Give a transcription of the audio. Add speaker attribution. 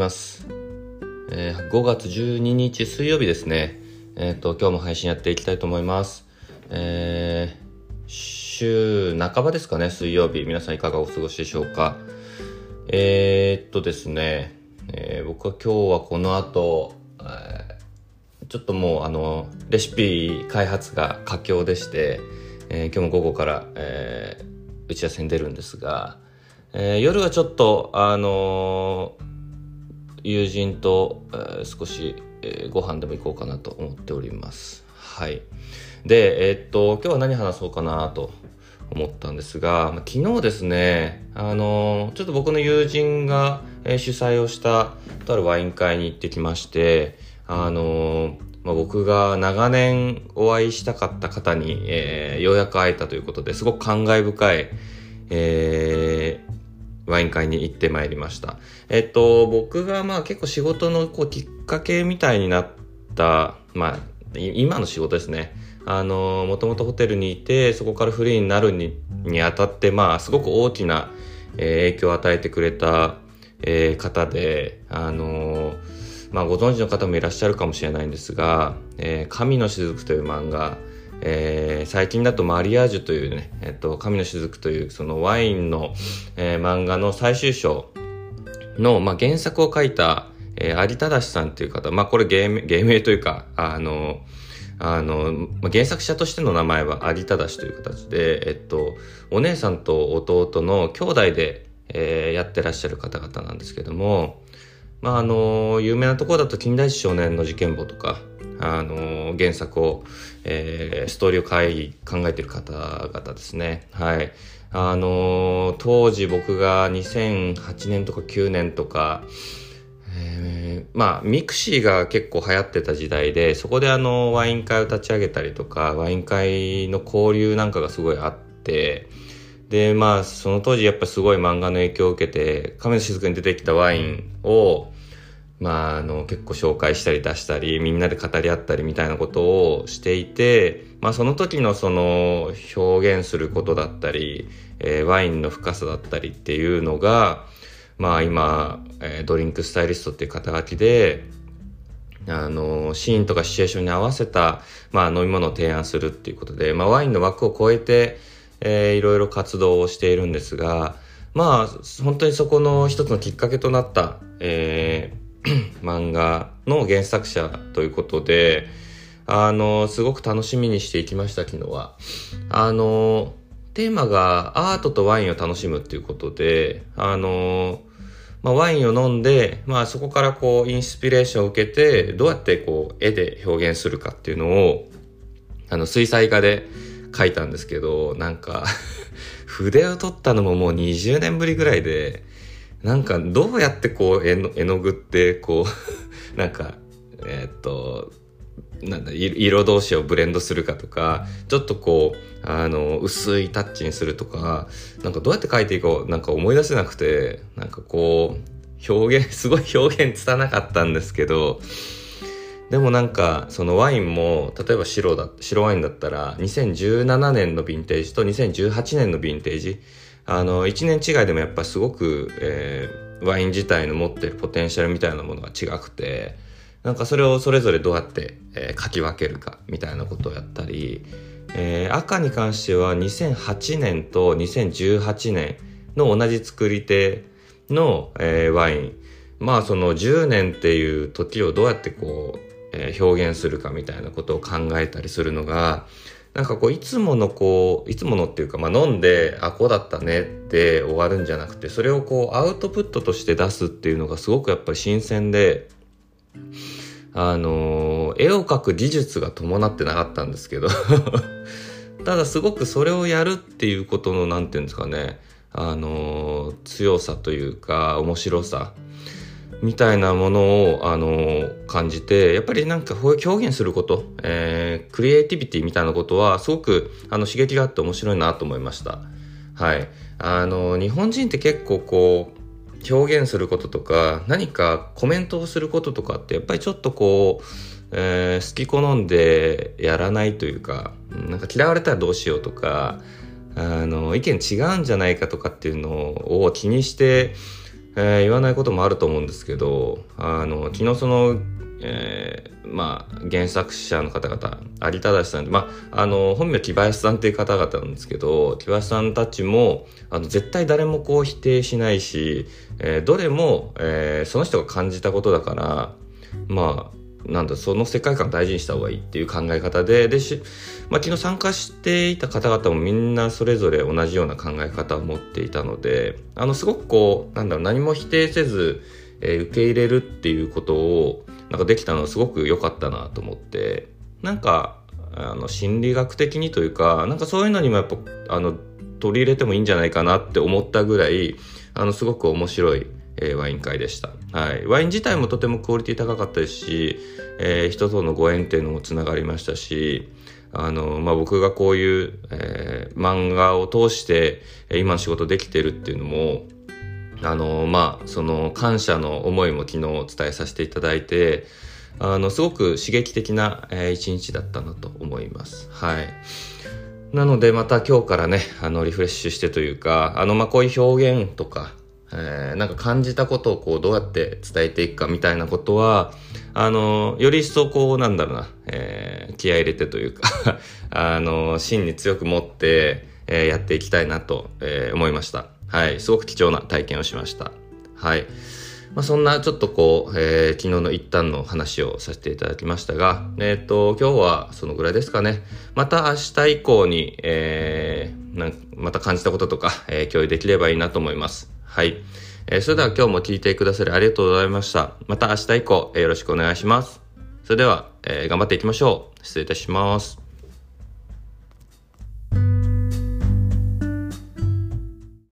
Speaker 1: ます。えー、5月12日水曜日ですね。えっ、ー、と、今日も配信やっていきたいと思います。えー、週半ばですかね、水曜日。皆さんいかがお過ごしでしょうか。えー、っとですね、えー、僕は今日はこの後、えー、ちょっともうあの、レシピ開発が佳境でして、えー、今日も午後から、えー、打ち合わせに出るんですが、えー、夜はちょっと、あのー、友人と、えー、少し、えー、ご飯でも行こうかなと思っております。はい。で、えー、っと、今日は何話そうかなと思ったんですが、まあ、昨日ですね、あのー、ちょっと僕の友人が、えー、主催をしたとあるワイン会に行ってきまして、あのー、まあ、僕が長年お会いしたかった方に、えー、ようやく会えたということですごく感慨深い、えイン会に行ってまいりました。えっと、僕がまあ結構仕事のこうきっかけみたいになった、まあ、今の仕事ですね。あの、もともとホテルにいて、そこからフリーになるににあたって、まあ、すごく大きな、えー、影響を与えてくれた、えー、方で、あのまあ、ご存知の方もいらっしゃるかもしれないんですが、えー、神の雫という漫画、えー、最近だとマリアージュというね、えっと、神の雫というそのワインの、えー、漫画の最終章の、まあ、原作を書いた、えー、有忠さんという方、まあ、これ芸名、芸名というか、あの、あの、まあ、原作者としての名前は有忠という形で、えっと、お姉さんと弟の兄弟で、えー、やってらっしゃる方々なんですけども、まあ、あの、有名なところだと近代史少年の事件簿とか、あの原作を、えー、ストーリーを書い考えてる方々ですね。はい。あの当時僕が2008年とか9年とか、えー、まあ、ミクシーが結構流行ってた時代で、そこであの、ワイン会を立ち上げたりとか、ワイン会の交流なんかがすごいあって、で、まあ、その当時やっぱすごい漫画の影響を受けて、神の雫に出てきたワインを、まあ、あの、結構紹介したり出したり、みんなで語り合ったりみたいなことをしていて、まあ、その時のその、表現することだったり、えー、ワインの深さだったりっていうのが、まあ、今、えー、ドリンクスタイリストっていう肩書きで、あの、シーンとかシチュエーションに合わせた、まあ、飲み物を提案するっていうことで、まあ、ワインの枠を超えて、えー、いろいろ活動をしているんですが、まあ、本当にそこの一つのきっかけとなった、えー、漫画の原作者ということで、あの、すごく楽しみにしていきました、昨日は。あの、テーマがアートとワインを楽しむっていうことで、あの、まあ、ワインを飲んで、まあ、そこからこう、インスピレーションを受けて、どうやってこう、絵で表現するかっていうのを、あの、水彩画で描いたんですけど、なんか 筆を取ったのももう20年ぶりぐらいで、なんかどうやってこう絵の絵の具ってこう なんかえー、っとなんだ色同士をブレンドするかとかちょっとこうあの薄いタッチにするとかなんかどうやって描いていこうなんか思い出せなくてなんかこう表現 すごい表現つたなかったんですけどでもなんかそのワインも例えば白だ白ワインだったら2017年のヴィンテージと2018年のヴィンテージあの、1年違いでもやっぱすごく、えー、ワイン自体の持ってるポテンシャルみたいなものが違くて、なんかそれをそれぞれどうやって、えー、書き分けるかみたいなことをやったり、えー、赤に関しては2008年と2018年の同じ作り手の、えー、ワイン。まあその10年っていう時をどうやってこう、えー、表現するかみたいなことを考えたりするのが、なんかこういつものこういつものっていうか、まあ、飲んであこうだったねって終わるんじゃなくてそれをこうアウトプットとして出すっていうのがすごくやっぱり新鮮であの、絵を描く技術が伴ってなかったんですけど ただすごくそれをやるっていうことの何て言うんですかねあの、強さというか面白さみたいなものを、あの、感じて、やっぱりなんか表現すること、えー、クリエイティビティみたいなことは、すごく、あの、刺激があって面白いなと思いました。はい。あの、日本人って結構こう、表現することとか、何かコメントをすることとかって、やっぱりちょっとこう、えー、好き好んでやらないというか、なんか嫌われたらどうしようとか、あの、意見違うんじゃないかとかっていうのを気にして、えー、言わないこともあると思うんですけど、あの、昨日その、えー、まあ、原作者の方々、有田さん、まあ、あの、本名木林さんっていう方々なんですけど、木林さんたちも、あの、絶対誰もこう否定しないし、えー、どれも、えー、その人が感じたことだから、まあ、なんだ、その世界観を大事にした方がいいっていう考え方で、でし、まあ、昨日参加していた方々もみんなそれぞれ同じような考え方を持っていたので、あの、すごくこう、なんだろう、何も否定せず、えー、受け入れるっていうことを、なんかできたのはすごく良かったなと思って、なんか、あの、心理学的にというか、なんかそういうのにもやっぱ、あの、取り入れてもいいんじゃないかなって思ったぐらい、あの、すごく面白い、えー、ワイン会でした。はい。ワイン自体もとてもクオリティ高かったですし、えー、人とのご縁っていうのもつながりましたし、あの、まあ、僕がこういう、えー、漫画を通して、今の仕事できてるっていうのも、あの、まあ、その感謝の思いも昨日伝えさせていただいて、あの、すごく刺激的な、えー、一日だったなと思います。はい。なのでまた今日からね、あの、リフレッシュしてというか、あの、まあ、こういう表現とか、えー、なんか感じたことをこうどうやって伝えていくかみたいなことは、あの、より一層こうなんだろうな、えー、気合入れてというか あの、芯に強く持って、えー、やっていきたいなと、えー、思いました。はい、すごく貴重な体験をしました。はい。まあ、そんなちょっとこう、えー、昨日の一旦の話をさせていただきましたが、えっ、ー、と、今日はそのぐらいですかね。また明日以降に、えー、なんまた感じたこととか、えー、共有できればいいなと思います。はい。えー、それでは今日も聞いてくださりありがとうございました。また明日以降、えー、よろしくお願いします。それでは、えー、頑張っていきましょう。失礼いたします。